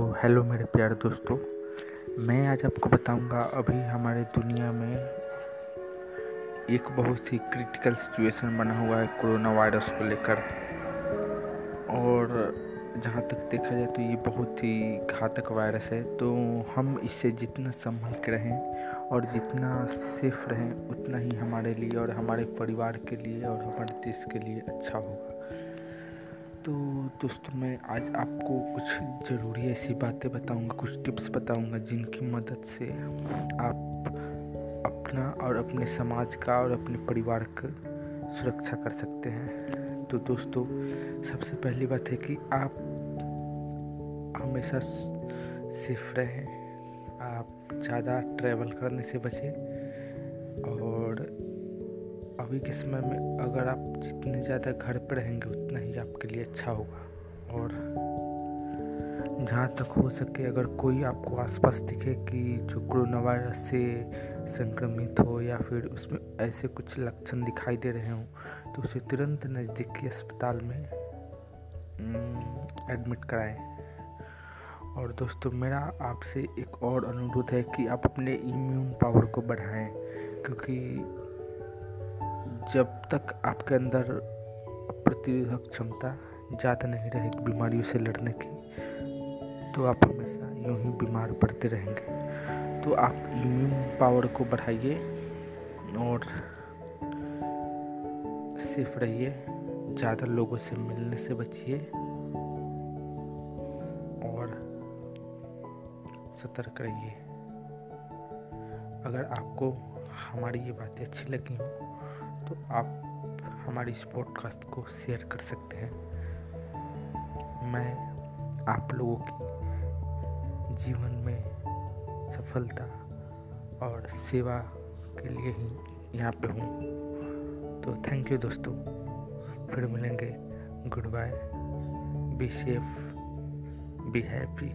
Hello मेरे प्यारे दोस्तों, मैं आज आपको बताऊँगा अभी हमारे दुनिया में एक बहुत ही क्रिटिकल सिचुएशन बना हुआ है कोरोना वायरस को लेकर। और जहाँ तक देखा जाए तो ये बहुत ही घातक वायरस है तो हम इससे जितना संभल के रहें और जितना सेफ़ रहें, उतना ही हमारे लिए और हमारे परिवार के लिए और हमारे देश के लिए अच्छा होगा। तो दोस्तों, मैं आज आपको कुछ ज़रूरी ऐसी बातें बताऊँगा, कुछ टिप्स बताऊँगा, जिनकी मदद से आप अपना और अपने समाज का और अपने परिवार का सुरक्षा कर सकते हैं। तो दोस्तों, सबसे पहली बात है कि आप हमेशा सेफ़ रहें। आप ज़्यादा ट्रैवल करने से बचें और अभी के समय में अगर आप जितने ज़्यादा घर पर रहेंगे, उतना ही आपके लिए अच्छा होगा। और जहाँ तक हो सके, अगर कोई आपको आसपास दिखे कि जो कोरोना वायरस से संक्रमित हो या फिर उसमें ऐसे कुछ लक्षण दिखाई दे रहे हों तो उसे तुरंत नज़दीकी अस्पताल में एडमिट कराएँ। और दोस्तों, मेरा आपसे एक और अनुरोध है कि आप अपने इम्यून पावर को बढ़ाएँ, क्योंकि जब तक आपके अंदर प्रतिरोधक क्षमता ज़्यादा नहीं रहेगी, बीमारियों से लड़ने की तो आप हमेशा यूँ ही बीमार पड़ते रहेंगे। तो आप इम्यून पावर को बढ़ाइए और सेफ़ रहिए, ज़्यादा लोगों से मिलने से बचिए और सतर्क रहिए। अगर आपको हमारी ये बातें अच्छी लगी हों तो आप हमारी इस पॉडकास्ट को शेयर कर सकते हैं। मैं आप लोगों की जीवन में सफलता और सेवा के लिए ही यहाँ पे हूँ। तो थैंक यू दोस्तों। फिर मिलेंगे। Goodbye be safe be happy